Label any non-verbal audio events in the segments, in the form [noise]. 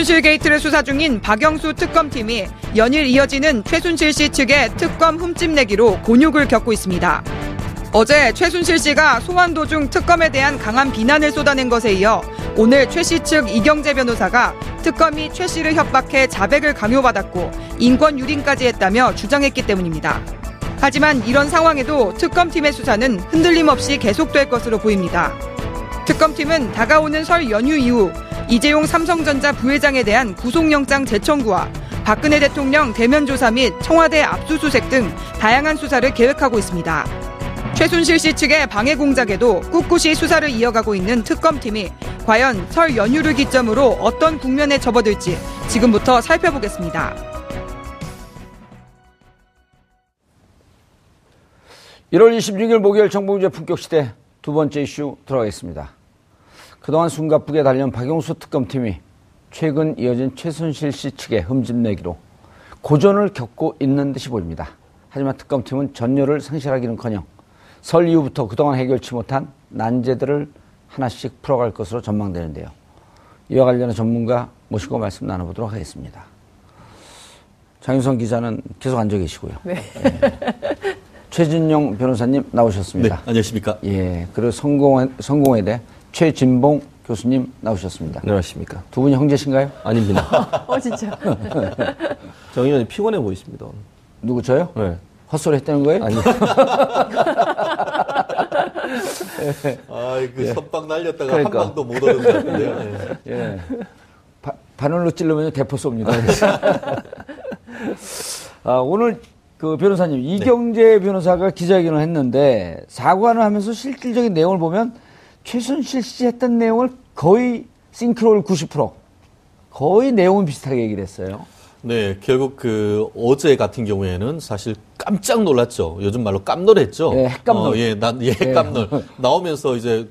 최순실 게이트를 수사 중인 박영수 특검팀이 연일 이어지는 최순실 씨 측의 특검 흠집내기로 곤욕을 겪고 있습니다. 어제 최순실 씨가 소환 도중 특검에 대한 강한 비난을 쏟아낸 것에 이어 오늘 최 씨 측 이경재 변호사가 특검이 최 씨를 협박해 자백을 강요받았고 인권 유린까지 했다며 주장했기 때문입니다. 하지만 이런 상황에도 특검팀의 수사는 흔들림 없이 계속될 것으로 보입니다. 특검팀은 다가오는 설 연휴 이후 이재용 삼성전자 부회장에 대한 구속영장 재청구와 박근혜 대통령 대면 조사 및 청와대 압수수색 등 다양한 수사를 계획하고 있습니다. 최순실 씨 측의 방해 공작에도 꿋꿋이 수사를 이어가고 있는 특검팀이 과연 설 연휴를 기점으로 어떤 국면에 접어들지 지금부터 살펴보겠습니다. 1월 26일 목요일 정봉주의 품격시대 두 번째 이슈 들어가겠습니다. 그동안 숨가쁘게 달려온 박용수 특검팀이 최근 이어진 최순실 씨 측의 흠집내기로 고전을 겪고 있는 듯이 보입니다. 하지만 특검팀은 전열을 상실하기는커녕 설 이후부터 그동안 해결치 못한 난제들을 하나씩 풀어갈 것으로 전망되는데요. 이와 관련한 전문가 모시고 말씀 나눠보도록 하겠습니다. 장윤성 기자는 계속 앉아 계시고요. 네. 네. 최진영 변호사님 나오셨습니다. 네, 안녕하십니까. 예, 그리고 성공회, 성공회대 최진봉 교수님 나오셨습니다. 안녕하십니까. 두 분이 형제신가요? 아닙니다. [laughs] 어, 진짜. [laughs] 정 의원님 피곤해 보이십니다. 누구, 저요? 네. 헛소리 했다는 거예요? 아니. [laughs] 아, 그 예. 선빵 날렸다가 그러니까. 한 방도 못 얻은 것 같은데요. 예. 예. 바, 바늘로 찔르면 대포 쏩니다. 아, 오늘 그 변호사님, 네. 이경재 변호사가 기자회견을 했는데 사과를 하면서 실질적인 내용을 보면 최순실 씨 했던 내용을 거의 싱크로율 90% 거의 내용은 비슷하게 얘기를 했어요. 네, 결국 그 어제 같은 경우에는 사실 깜짝 놀랐죠. 요즘 말로 깜놀했죠. 예, 핵깜놀. 어, 예, 난, 예, 핵깜놀. 예. [laughs] 나오면서 이제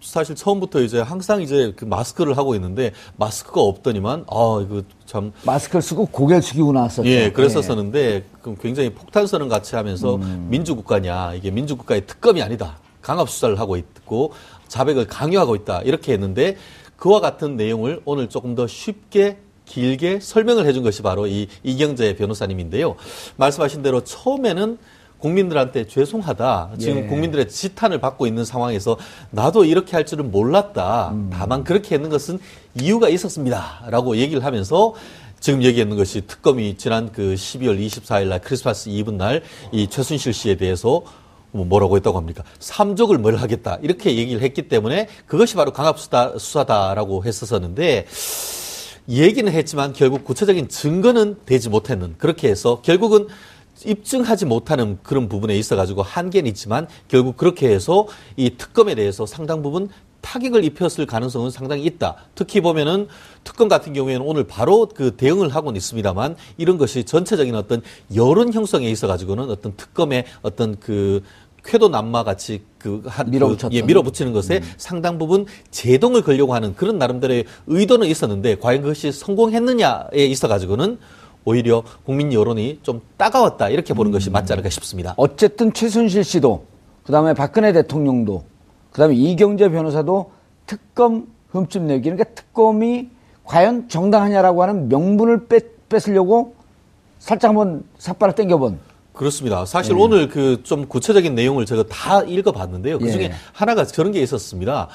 사실 처음부터 이제 항상 이제 그 마스크를 하고 있는데 마스크가 없더니만 아 이거 참 마스크를 쓰고 고개를 숙이고 나왔었죠. 예, 그랬었었는데 예. 굉장히 폭탄 선언 같이 하면서 음. 민주국가냐 이게 민주국가의 특검이 아니다. 강압 수사를 하고 있고 자백을 강요하고 있다 이렇게 했는데 그와 같은 내용을 오늘 조금 더 쉽게 길게 설명을 해준 것이 바로 이 이경재 변호사님인데요. 말씀하신 대로 처음에는 국민들한테 죄송하다. 지금 예. 국민들의 지탄을 받고 있는 상황에서 나도 이렇게 할 줄은 몰랐다. 음. 다만 그렇게 했는 것은 이유가 있었습니다. 라고 얘기를 하면서 지금 얘기했는 것이 특검이 지난 그 12월 24일 날 크리스마스 이브 날 이 최순실 씨에 대해서 뭐 뭐라고 했다고 합니까? 삼족을 뭘 하겠다. 이렇게 얘기를 했기 때문에 그것이 바로 강압수사, 수사다라고 했었었는데 얘기는 했지만 결국 구체적인 증거는 되지 못했는 그렇게 해서 결국은 입증하지 못하는 그런 부분에 있어가지고 한계는 있지만 결국 그렇게 해서 이 특검에 대해서 상당 부분 타격을 입혔을 가능성은 상당히 있다. 특히 보면은 특검 같은 경우에는 오늘 바로 그 대응을 하고는 있습니다만 이런 것이 전체적인 어떤 여론 형성에 있어 가지고는 어떤 특검의 어떤 그 쾌도 남마 같이 그, 한, 그 밀어붙였 예, 밀어붙이는 것에 음. 상당 부분 제동을 걸려고 하는 그런 나름대로의 의도는 있었는데 과연 그것이 성공했느냐에 있어 가지고는 오히려 국민 여론이 좀 따가웠다 이렇게 보는 음. 것이 맞지 않을까 싶습니다. 어쨌든 최순실 씨도 그다음에 박근혜 대통령도 그다음에 이경재 변호사도 특검 흠집 내기 그러니까 특검이 과연 정당하냐라고 하는 명분을 뺏, 뺏으려고 살짝 한번 삿발을 땡겨본 그렇습니다. 사실 예. 오늘 그 좀 구체적인 내용을 제가 다 읽어봤는데요. 그 중에 예. 하나가 저런 게 있었습니다.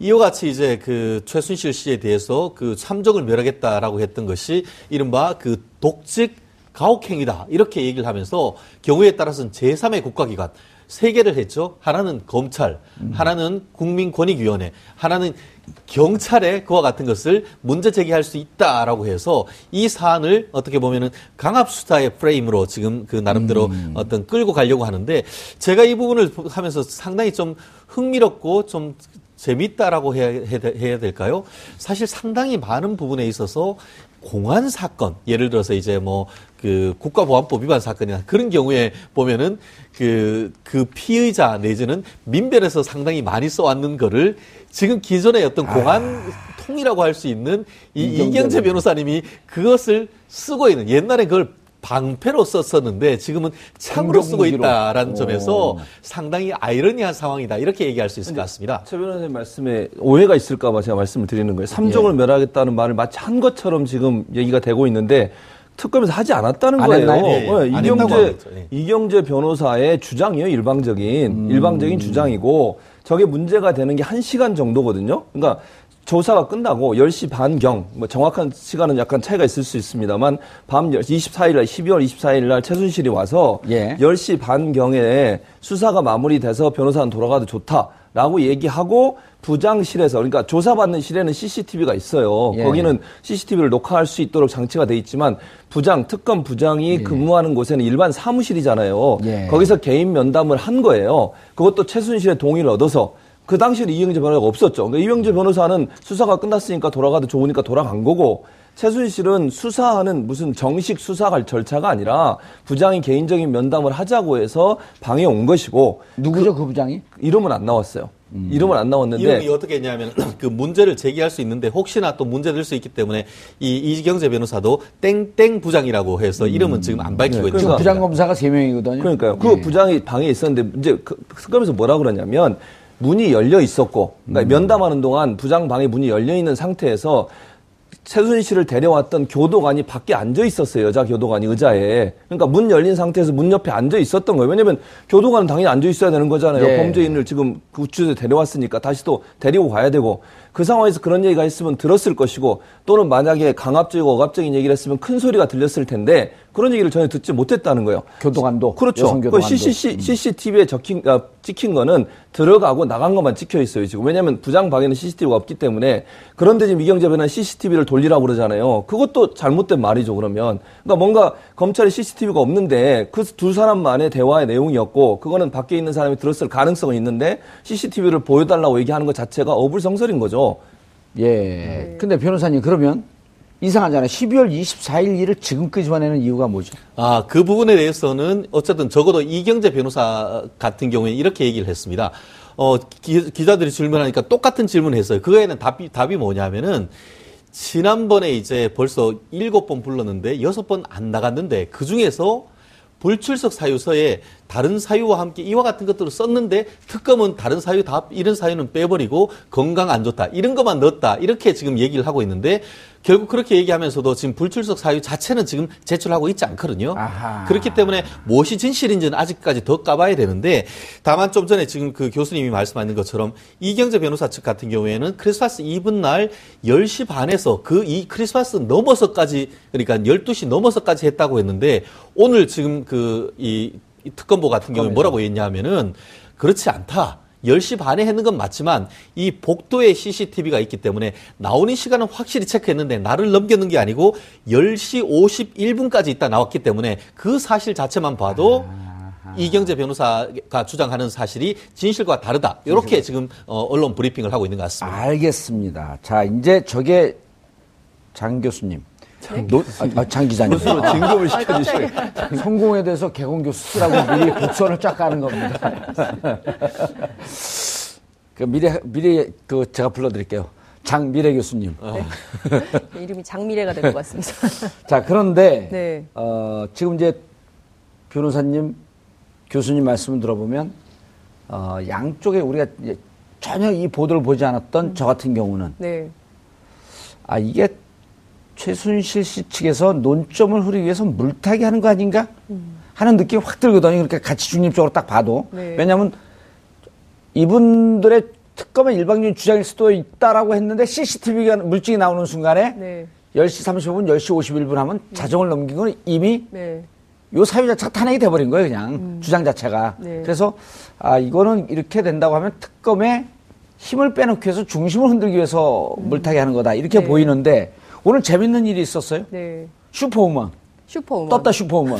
이와 같이 이제 그 최순실 씨에 대해서 그 참정을 멸하겠다라고 했던 것이 이른바 그 독직 가혹행위다. 이렇게 얘기를 하면서 경우에 따라서는 제3의 국가기관, 세 개를 했죠. 하나는 검찰, 하나는 국민권익위원회, 하나는 경찰에 그와 같은 것을 문제 제기할 수 있다라고 해서 이 사안을 어떻게 보면은 강압 수사의 프레임으로 지금 그 나름대로 어떤 끌고 가려고 하는데 제가 이 부분을 하면서 상당히 좀 흥미롭고 좀 재밌다라고 해야- 해야 될까요? 사실 상당히 많은 부분에 있어서 공안 사건, 예를 들어서 이제 뭐 그 국가보안법 위반 사건이나 그런 경우에 보면은 그, 그 피의자 내지는 민변에서 상당히 많이 써왔는 거를 지금 기존의 어떤 공안 통이라고 할 수 있는 이 이경재 변호사님이 그것을 쓰고 있는 옛날에 그걸 방패로 썼었는데 지금은 창으로 쓰고. 있다라는 오. 점에서 상당히 아이러니한 상황이다 이렇게 얘기할 수 있을 것 같습니다. 최 변호사님 말씀에 오해가 있을까봐 제가 말씀을 드리는 거예요. 삼종을 멸하겠다는 말을 마치 한 것처럼 지금 얘기가 되고 있는데 특검에서 하지 않았다는 안 거예요. 예, 예. 안 했다고 이경재. 예. 이경재 변호사의 주장이에요. 일방적인 음. 일방적인 주장이고 저게 문제가 되는 게 한 시간 정도거든요. 그러니까 조사가 끝나고 10시 반경, 뭐 정확한 시간은 약간 차이가 있을 수 있습니다만 밤 24일 날, 12월 24일 날 최순실이 와서 예. 10시 반경에 수사가 마무리돼서 변호사는 돌아가도 좋다라고 얘기하고 부장실에서 그러니까 조사받는 실에는 CCTV가 있어요. 예. 거기는 CCTV를 녹화할 수 있도록 장치가 돼 있지만 부장 특검 부장이 근무하는 곳에는 일반 사무실이잖아요. 예. 거기서 개인 면담을 한 거예요. 그것도 최순실의 동의를 얻어서 그 당시에는 이경재 변호사가 없었죠. 그러니까 이경재 변호사는 수사가 끝났으니까 돌아가도 좋으니까 돌아간 거고 최순실은 수사하는 무슨 정식 수사 갈 절차가 아니라 부장이 개인적인 면담을 하자고 해서 방에 온 것이고 누구죠 그 부장이? 이름은 안 나왔어요. 음. 이름은 안 나왔는데 이름이 어떻게 했냐면 그 문제를 제기할 수 있는데 혹시나 또 문제 될 수 있기 때문에 이 이경재 변호사도 땡땡 부장이라고 해서 이름은 지금 안 밝히고 네, 있는 그러니까- 부장 검사가 세 명이거든요. 그러니까요. 그 부장이 방에 있었는데 이제 그 특검에서 뭐라 그러냐면 문이 열려 있었고 그러니까 면담하는 동안 부장 방에 문이 열려 있는 상태에서 최순실을 데려왔던 교도관이 밖에 앉아 있었어요. 여자 교도관이 의자에. 그러니까 문 열린 상태에서 문 옆에 앉아 있었던 거예요. 왜냐면 교도관은 당연히 앉아 있어야 되는 거잖아요. 예. 범죄인을 지금 그 우측에 데려왔으니까 다시 또 데리고 가야 되고 그 상황에서 그런 얘기가 있으면 들었을 것이고 또는 만약에 강압적이고 억압적인 얘기를 했으면 큰 소리가 들렸을 텐데 그런 얘기를 전혀 듣지 못했다는 거예요. 교도관도 그렇죠. 그. CCC, CCTV에 적힌, 아, 찍힌 거는 들어가고 나간 것만 찍혀 있어요, 지금. 왜냐면 부장 방에는 CCTV가 없기 때문에. 그런데 지금 이경재 변호사는 CCTV를 돌리라고 그러잖아요. 그것도 잘못된 말이죠, 그러면. 그러니까 뭔가 검찰에 CCTV가 없는데 그 두 사람만의 대화의 내용이었고 그거는 밖에 있는 사람이 들었을 가능성은 있는데 CCTV를 보여달라고 얘기하는 것 자체가 어불성설인 거죠. 예. 근데 변호사님 그러면 이상하잖아요. 12월 24일 일을 지금 끄집어내는 이유가 뭐죠? 아, 그 부분에 대해서는 어쨌든 적어도 이경재 변호사 같은 경우에 이렇게 얘기를 했습니다. 어, 기, 자들이 질문하니까 똑같은 질문을 했어요. 그거에는 답이, 답이 뭐냐면은 지난번에 이제 벌써 일곱 번 불렀는데 여섯 번 안 나갔는데 그 중에서 불출석 사유서에 다른 사유와 함께 이와 같은 것들을 썼는데 특검은 다른 사유 다 이런 사유는 빼버리고 건강 안 좋다 이런 것만 넣었다 이렇게 지금 얘기를 하고 있는데 결국 그렇게 얘기하면서도 지금 불출석 사유 자체는 지금 제출하고 있지 않거든요. 아하. 그렇기 때문에 무엇이 진실인지는 아직까지 더 까봐야 되는데 다만 좀 전에 지금 그 교수님이 말씀하는 것처럼 이경재 변호사 측 같은 경우에는 크리스마스 이브 날 10시 반에서 그 이 크리스마스 넘어서까지 그러니까 12시 넘어서까지 했다고 했는데 오늘 지금 그이 특검보 같은 경우에 뭐라고 했냐면은 그렇지 않다. 10시 반에 했는 건 맞지만 이 복도에 CCTV가 있기 때문에 나오는 시간은 확실히 체크했는데 나를 넘겼는 게 아니고 10시 51분까지 있다 나왔기 때문에 그 사실 자체만 봐도 이경재 변호사가 주장하는 사실이 진실과 다르다. 이렇게 지금 어, 언론 브리핑을 하고 있는 것 같습니다. 알겠습니다. 자, 이제 저게 장 교수님. 노, 아, 아, 장 기자님. 스스로 진급을 시켜주시고. 성공에 대해서 개공 교수 쓰라고 미리 복선을 쫙 까는 겁니다. [laughs] 그 미래, 미래, 그 제가 불러드릴게요. 장미래 교수님. 이름이 장미래가 될 것 같습니다. [laughs] 자, 그런데, 네. 어, 지금 이제 변호사님, 교수님 말씀을 들어보면, 어, 양쪽에 우리가 전혀 이 보도를 보지 않았던 저 같은 경우는, 네. 아, 이게 최순실 씨 측에서 논점을 흐리기 위해서 물타기 하는 거 아닌가? 하는 느낌이 확 들거든요. 그러니까 같이 중립적으로 딱 봐도. 네. 왜냐하면 이분들의 특검의 일방적인 주장일 수도 있다라고 했는데 CCTV가 물증이 나오는 순간에 네. 10시 35분, 10시 51분 하면 자정을 넘긴 건 이미 네. 요 사유 자체가 탄핵이 돼버린 거예요, 그냥 주장 자체가. 네. 그래서 아 이거는 이렇게 된다고 하면 특검에 힘을 빼놓기 위해서 중심을 흔들기 위해서 물타기 하는 거다 이렇게 네. 보이는데 오늘 재밌는 일이 있었어요. 네. 슈퍼우먼 슈퍼우먼. 떴다 슈퍼우먼.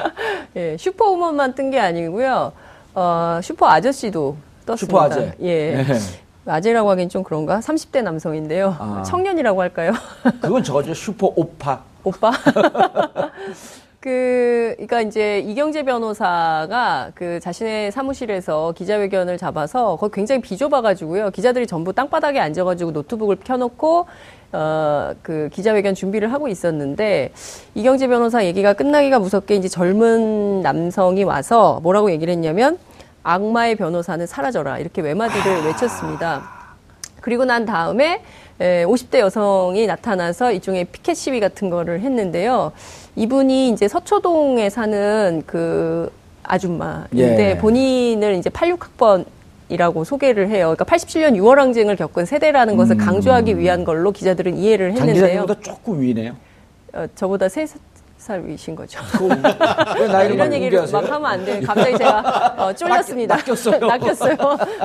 [laughs] 예, 슈퍼우먼만 뜬 게 아니고요. 어, 슈퍼 아저씨도 떴습니다. 슈퍼 아재. 예. 네. 아재라고 하긴 좀 그런가? 30대 남성인데요. 아. 청년이라고 할까요? [laughs] 그건 저거죠 슈퍼 오빠. 오빠. [laughs] 그, 그니까 이제 이경재 변호사가 그 자신의 사무실에서 기자회견을 잡아서 거기 굉장히 비좁아가지고요. 기자들이 전부 땅바닥에 앉아가지고 노트북을 켜놓고 어, 그 기자회견 준비를 하고 있었는데 이경재 변호사 얘기가 끝나기가 무섭게 이제 젊은 남성이 와서 뭐라고 얘기를 했냐면 악마의 변호사는 사라져라 이렇게 외마디를 외쳤습니다. 그리고 난 다음에 에, 50대 여성이 나타나서 일종의 피켓 시위 같은 거를 했는데요. 이분이 이제 서초동에 사는 그 아줌마인데 예. 본인을 이제 86학번 이라고 소개를 해요. 그러니까 87년 6월 항쟁을 겪은 세대라는 것을 강조하기 위한 걸로 기자들은 이해를 장 했는데요. 기자님보다 조금 위네요. 어, 저보다 세 살 위신 거죠. 이런 얘기를 공개하세요? 막 하면 안 돼. 갑자기 제가 어, 쫄렸습니다. 낚였어요. [laughs] 낚였어요.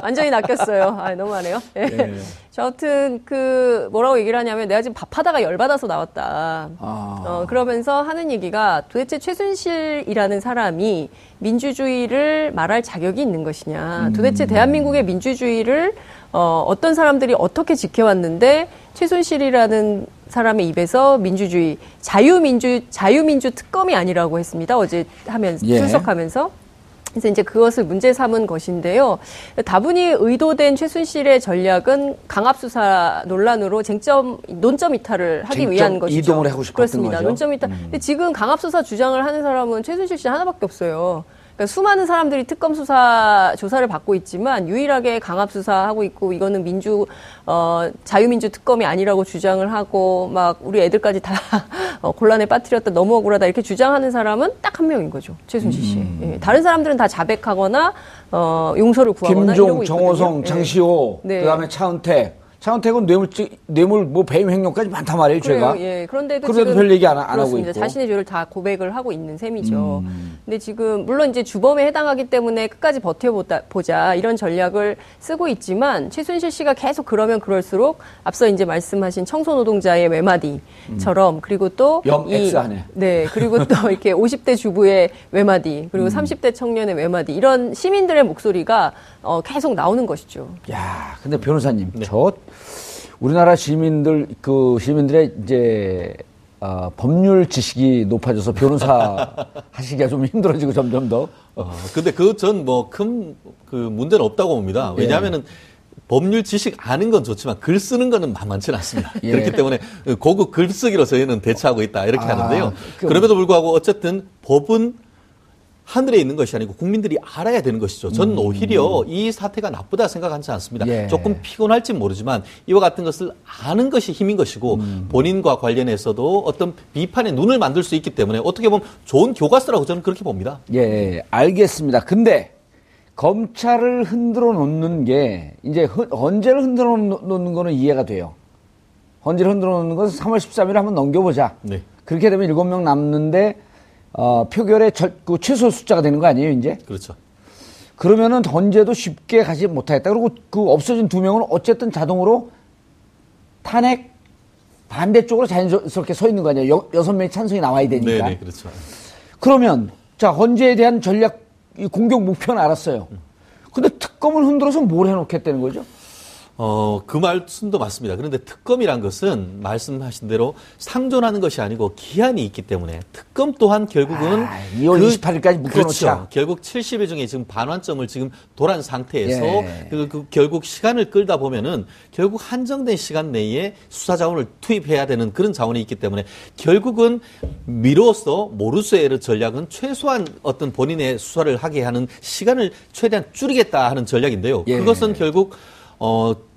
완전히 낚였어요. 아, 너무하네요. 예. 네. 저 하여튼 그 뭐라고 얘기를 하냐면 내가 지금 밥하다가 열받아서 나왔다. 아. 어, 그러면서 하는 얘기가 도대체 최순실이라는 사람이 민주주의를 말할 자격이 있는 것이냐. 도대체 대한민국의 민주주의를 어, 어떤 사람들이 어떻게 지켜왔는데 최순실이라는 사람의 입에서 민주주의, 자유민주, 자유민주 특검이 아니라고 했습니다. 어제 하면서, 예. 출석하면서. 그래서 이제 그것을 문제 삼은 것인데요. 다분히 의도된 최순실의 전략은 강압 수사 논란으로 쟁점, 논점 이탈을 하기 쟁점 위한 것이죠. 이동을 하고 싶었던 그렇습니다. 거죠. 음. 논점 이탈. 근데 지금 강압 수사 주장을 하는 사람은 최순실 씨 하나밖에 없어요. 그러니까 수많은 사람들이 특검 수사 조사를 받고 있지만 유일하게 강압 수사하고 있고 이거는 민주 어 자유민주 특검이 아니라고 주장을 하고 막 우리 애들까지 다 [laughs] 어, 곤란에 빠뜨렸다 너무 억울하다 이렇게 주장하는 사람은 딱 한 명인 거죠 최순실 씨. 음. 예. 다른 사람들은 다 자백하거나 어 용서를 구하거나 김종, 이러고 있거든요. 정호성, 예. 장시호, 네. 그다음에 차은택. 차은택은 뇌물 뇌물 뭐 배임 횡령까지 많단 말이에요, 그래요. 죄가. 예. 그런데도 그래도 별 얘기 안, 안 하고. 있고. 음. 자신의 죄를 다 고백을 하고 있는 셈이죠. 근데 지금 물론 이제 주범에 해당하기 때문에 끝까지 버텨보자 보자 이런 전략을 쓰고 있지만 최순실 씨가 계속 그러면 그럴수록 앞서 이제 말씀하신 청소 노동자의 외마디처럼 그리고 또 음. 염 이-. 네 그리고 또 [laughs] 이렇게 50대 주부의 외마디 그리고 음. 30대 청년의 외마디 이런 시민들의 목소리가 어, 계속 나오는 것이죠. 야, 근데 변호사님, 네. 저 우리나라 시민들 그 시민들의 이제 어, 법률 지식이 높아져서 변호사 [laughs] 하시기가 좀 힘들어지고 점점 더. 어, 근데 그 전 뭐 큰그 문제는 없다고 봅니다. 예. 왜냐하면은 법률 지식 아는 건 좋지만 글 쓰는 거는 만만치는 않습니다. 예. 그렇기 때문에 고급 글쓰기로 저희는 대처하고 있다 이렇게 아, 하는데요. 그- 그럼에도 불구하고 어쨌든 법은 하늘에 있는 것이 아니고 국민들이 알아야 되는 것이죠. 저는 오히려 이 사태가 나쁘다 생각하지 않습니다. 음. 예. 조금 피곤할지 모르지만 이와 같은 것을 아는 것이 힘인 것이고 음. 본인과 관련해서도 어떤 비판의 눈을 만들 수 있기 때문에 어떻게 보면 좋은 교과서라고 저는 그렇게 봅니다. 예, 알겠습니다. 근데 검찰을 흔들어 놓는 게 이제 흔- 헌재를 흔들어 놓는 거는 이해가 돼요. 헌재를 흔들어 놓는 것은 3월 13일 한번 넘겨보자. 네. 그렇게 되면 7명 남는데 어, 표결의 절, 그 최소 숫자가 되는 거 아니에요, 이제? 그렇죠. 그러면은 헌재도 쉽게 가지 못하겠다. 그리고 그 없어진 두 명은 어쨌든 자동으로 탄핵 반대쪽으로 자연스럽게 서 있는 거 아니에요. 여, 여섯 명이 찬성이 나와야 되니까. 네, 네, 그렇죠. 그러면 자 헌재에 대한 전략 이 공격 목표는 알았어요. 근데 특검을 흔들어서 뭘 해놓겠다는 거죠? 어, 그 말씀도 맞습니다. 그런데 특검이란 것은 말씀하신 대로 상존하는 것이 아니고 기한이 있기 때문에 특검 또한 결국은 아, 2월 28일까지 묶어놓자. 그렇죠. 결국 70일 중에 지금 반환점을 지금 도란 상태에서 예. 그, 그 결국 시간을 끌다 보면은 결국 한정된 시간 내에 수사 자원을 투입해야 되는 그런 자원이 있기 때문에 결국은 미로서 모르쇠의 전략은 최소한 어떤 본인의 수사를 하게 하는 시간을 최대한 줄이겠다 하는 전략인데요. 예. 그것은 결국 어 박-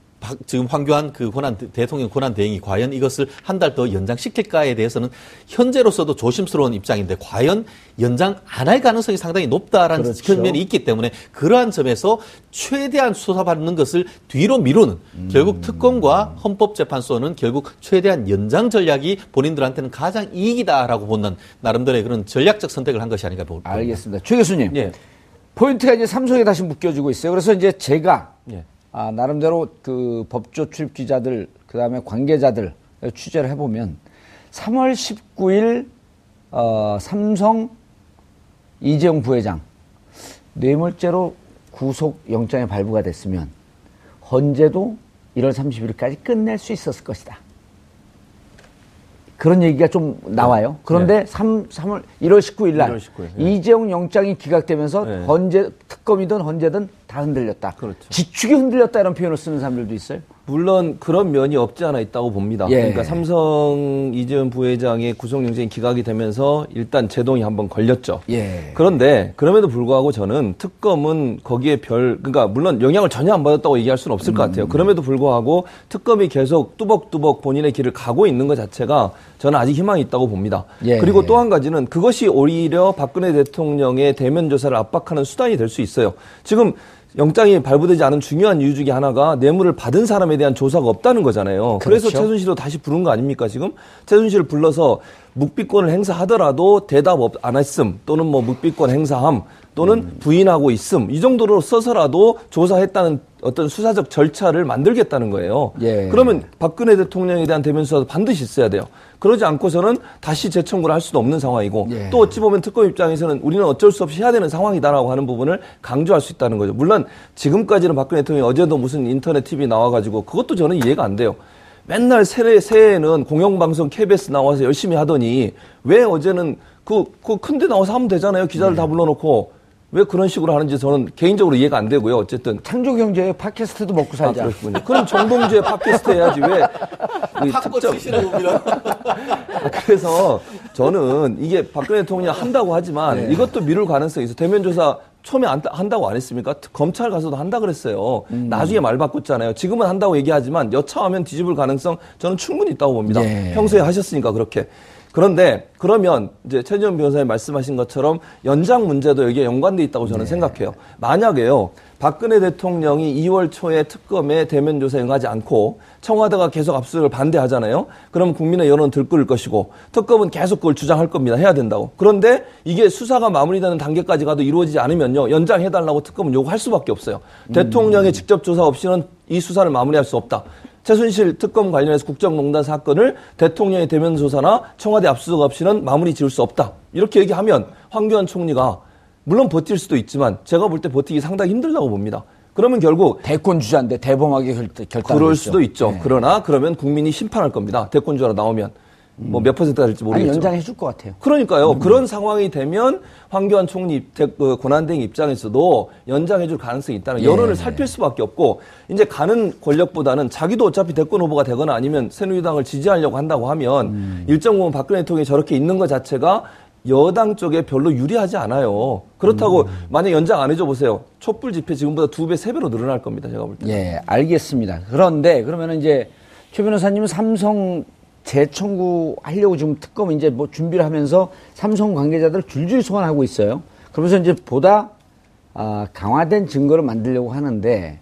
지금 황교안 그 권한 대통령 권한 대행이 과연 이것을 한 달 더 연장시킬까에 대해서는 현재로서도 조심스러운 입장인데 과연 연장 안 할 가능성이 상당히 높다라는 그렇죠. 측면이 있기 때문에 그러한 점에서 최대한 수사받는 것을 뒤로 미루는 음. 결국 특검과 헌법재판소는 결국 최대한 연장 전략이 본인들한테는 가장 이익이다라고 보는 나름대로의 그런 전략적 선택을 한 것이 아닌가 봅니다. 알겠습니다. 최 교수님. 예. 포인트가 이제 삼성에 다시 묶여지고 있어요. 그래서 이제 제가 예. 아, 나름대로 그 법조 출입 기자들 그다음에 관계자들 취재를 해보면 3월 19일 어, 삼성 이재용 부회장 뇌물죄로 구속 영장이 발부가 됐으면 헌재도 1월 30일까지 끝낼 수 있었을 것이다. 그런 얘기가 좀 나와요. 그런데 삼 3월 1월 19일 날 1월 19일, 예. 이재용 영장이 기각되면서 네. 헌재 특검이든 헌재든 다 흔들렸다. 그렇죠. 지축이 흔들렸다 이런 표현을 쓰는 사람들도 있어요. 물론 그런 면이 없지 않아 있다고 봅니다. 예. 그러니까 삼성 이재용 부회장의 구속영장이 기각이 되면서 일단 제동이 한번 걸렸죠. 예. 그런데 그럼에도 불구하고 저는 특검은 거기에 별 그러니까 물론 영향을 전혀 안 받았다고 얘기할 수는 없을 것 음. 같아요. 그럼에도 불구하고 특검이 계속 뚜벅뚜벅 본인의 길을 가고 있는 것 자체가 저는 아직 희망이 있다고 봅니다. 예. 그리고 또 한 가지는 그것이 오히려 박근혜 대통령의 대면 조사를 압박하는 수단이 될 수 있어요. 지금 영장이 발부되지 않은 중요한 이유 중에 하나가 뇌물을 받은 사람에 대한 조사가 없다는 거잖아요. 그래서 그렇죠. 최순실도 다시 부른 거 아닙니까 지금? 최순실을 불러서 묵비권을 행사하더라도 대답 없- 안 했음 또는 뭐 묵비권 행사함 또는 음. 부인하고 있음 이 정도로 써서라도 조사했다는 어떤 수사적 절차를 만들겠다는 거예요. 예. 그러면 박근혜 대통령에 대한 대면 수사도 반드시 있어야 돼요. 그러지 않고서는 다시 재청구를 할 수도 없는 상황이고 예. 또 어찌 보면 특검 입장에서는 우리는 어쩔 수 없이 해야 되는 상황이다라고 하는 부분을 강조할 수 있다는 거죠. 물론 지금까지는 박근혜 대통령이 어제도 무슨 인터넷 TV 나와가지고 그것도 저는 이해가 안 돼요. 맨날 새해, 새해에는 공영방송 KBS 나와서 열심히 하더니 왜 어제는 그, 그 큰데 나와서 하면 되잖아요. 기자들 다 불러놓고. 왜 그런 식으로 하는지 저는 개인적으로 이해가 안 되고요. 어쨌든. 창조 경제의 팟캐스트도 먹고 아, 살자. 그렇군요. 그럼 정봉주의 팟캐스트 해야지 왜. 겁니다. [laughs] 그래서 저는 이게 박근혜 대통령이 한다고 하지만 이것도 미룰 가능성이 있어. 대면 조사 처음에 안- 한다고 안 했습니까? 특- 검찰 가서도 한다 그랬어요. 나중에 말 바꿨잖아요. 지금은 한다고 얘기하지만 여차하면 뒤집을 가능성 저는 충분히 있다고 봅니다. 예. 평소에 하셨으니까 그렇게. 그런데 그러면 이제 최지원 변호사님 말씀하신 것처럼 연장 문제도 여기에 연관돼 있다고 저는 생각해요. 만약에요. 박근혜 대통령이 2월 초에 특검에 대면 조사에 응하지 않고 청와대가 계속 압수수색을 반대하잖아요. 그럼 국민의 여론은 들끓을 것이고 특검은 계속 그걸 주장할 겁니다. 해야 된다고. 그런데 이게 수사가 마무리되는 단계까지 가도 이루어지지 않으면요. 연장해달라고 특검은 요구할 수밖에 없어요. 대통령의 직접 조사 없이는 이 수사를 마무리할 수 없다. 최순실 특검 관련해서 국정농단 사건을 대통령의 대면 조사나 청와대 압수수색 없이는 마무리 지을 수 없다. 이렇게 얘기하면 황교안 총리가 물론 버틸 수도 있지만 제가 볼 때 버티기 상당히 힘들다고 봅니다. 그러면 결국 대권 주자인데 대범하게 결, 결단. 그럴 수도 있죠. 그러나 그러면 국민이 심판할 겁니다. 대권 주자로 나오면 뭐 몇 퍼센트가 될지 모르겠지만. 연장해 줄 것 같아요. 그러니까요. 그런 상황이 되면 황교안 총리 입- 그 권한대행 입장에서도 연장해 줄 가능성이 있다는 예. 여론을 살필 수밖에 없고 이제 가는 권력보다는 자기도 어차피 대권 후보가 되거나 아니면 새누리당을 지지하려고 한다고 하면 음. 일정 부분 박근혜 대통령이 저렇게 있는 것 자체가 여당 쪽에 별로 유리하지 않아요. 그렇다고 음. 만약 연장 안 해줘 보세요. 촛불 집회 지금보다 두 배, 세 배로 늘어날 겁니다. 제가 볼 때. 예, 알겠습니다. 그런데 그러면 이제 최 변호사님은 삼성 재청구 하려고 지금 특검 이제 뭐 준비를 하면서 삼성 관계자들 줄줄 소환하고 있어요. 그러면서 이제 보다 아, 강화된 증거를 만들려고 하는데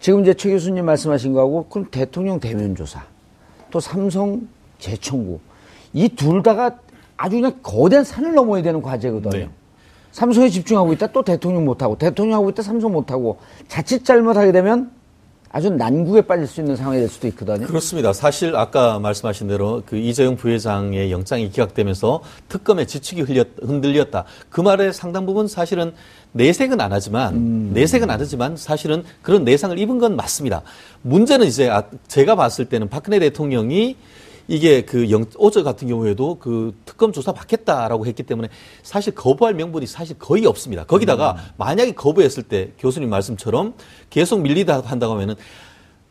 지금 이제 최 교수님 말씀하신 거하고 그럼 대통령 대면 조사 또 삼성 재청구 이 둘 다가 아주 그냥 거대한 산을 넘어야 되는 과제거든요. 네. 삼성에 집중하고 있다 또 대통령 못하고 대통령 하고 있다 삼성 못하고 자칫 잘못하게 되면 아주 난국에 빠질 수 있는 상황이 될 수도 있거든요. 그렇습니다. 사실 아까 말씀하신 대로 그 이재용 부회장의 영장이 기각되면서 특검의 지축이 흘렸, 흔들렸다. 그 말의 상당 부분 사실은 내색은 안 하지만 내색은 안 하지만 사실은 그런 내상을 입은 건 맞습니다. 문제는 이제 아- 제가 봤을 때는 박근혜 대통령이 이게 그 영, 어제 같은 경우에도 그 특검 조사 받겠다라고 했기 때문에 사실 거부할 명분이 사실 거의 없습니다. 거기다가 만약에 거부했을 때 교수님 말씀처럼 계속 밀리다 한다고 하면은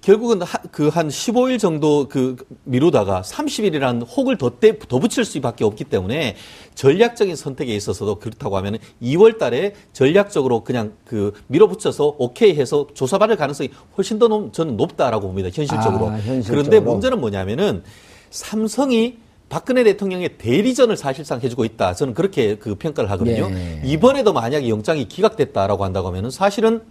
결국은 그 한 15일 정도 그 미루다가 30일이라는 혹을 더, 떼, 더 붙일 수밖에 없기 때문에 전략적인 선택에 있어서도 그렇다고 하면 2월 달에 전략적으로 그냥 그 밀어붙여서 오케이 해서 조사받을 가능성이 훨씬 더 높, 저는 높다라고 봅니다. 현실적으로. 아, 현실적으로. 그런데 문제는 뭐냐면은 삼성이 박근혜 대통령의 대리전을 사실상 해주고 있다. 저는 그렇게 그 평가를 하거든요. 예. 이번에도 만약에 영장이 기각됐다라고 한다고 하면은 사실은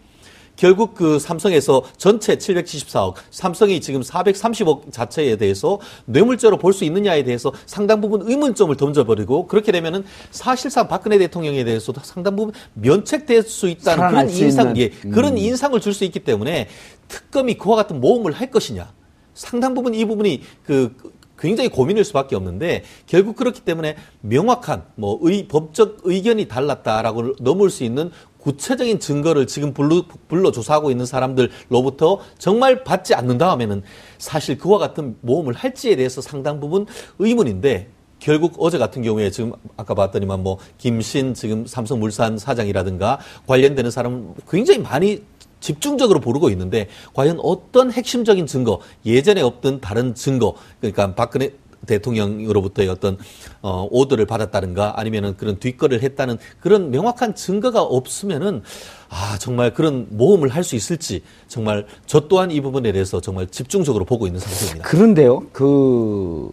결국 그 삼성에서 전체 774억, 삼성이 지금 430억 자체에 대해서 뇌물죄로 볼 수 있느냐에 대해서 상당 부분 의문점을 던져버리고 그렇게 되면은 사실상 박근혜 대통령에 대해서도 상당 부분 면책될 수 있다는 그런 수 인상, 있는. 예, 그런 인상을 줄 수 있기 때문에 특검이 그와 같은 모험을 할 것이냐. 상당 부분 이 부분이 그 굉장히 고민일 수밖에 없는데 결국 그렇기 때문에 명확한 뭐 의, 법적 의견이 달랐다라고 넘을 수 있는 구체적인 증거를 지금 불러, 불러 조사하고 있는 사람들로부터 정말 받지 않는다 하면은 사실 그와 같은 모험을 할지에 대해서 상당 부분 의문인데 결국 어제 같은 경우에 지금 아까 봤더니만 뭐 김신 지금 삼성물산 사장이라든가 관련되는 사람은 굉장히 많이 집중적으로 보르고 있는데 과연 어떤 핵심적인 증거 예전에 없던 다른 증거 그러니까 박근혜 대통령으로부터의 어떤 어, 오더를 받았다든가 아니면은 그런 뒷거를 했다는 그런 명확한 증거가 없으면은 아 정말 그런 모험을 할 수 있을지 정말 저 또한 이 부분에 대해서 정말 집중적으로 보고 있는 상태입니다. 그런데요, 그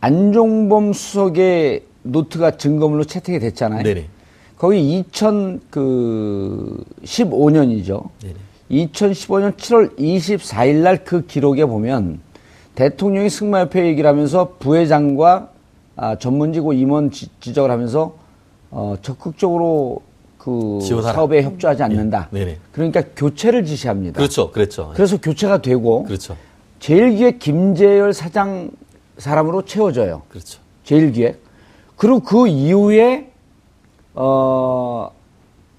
안종범 수석의 노트가 증거물로 채택이 됐잖아요. 네네. 거기 2015년이죠. 네네. 2015년 7월 24일 날 그 기록에 보면 대통령이 승마협회 얘기를 하면서 부회장과 아, 전문지고 임원 지, 적을 하면서 어, 적극적으로 그 지원하라. 사업에 협조하지 않는다. 네, 네네. 그러니까 교체를 지시합니다. 그렇죠, 그렇죠. 그래서 교체가 되고 그렇죠, 제일기획 김재열 사장 사람으로 채워져요. 그렇죠. 제일기획. 그리고 그 이후에 어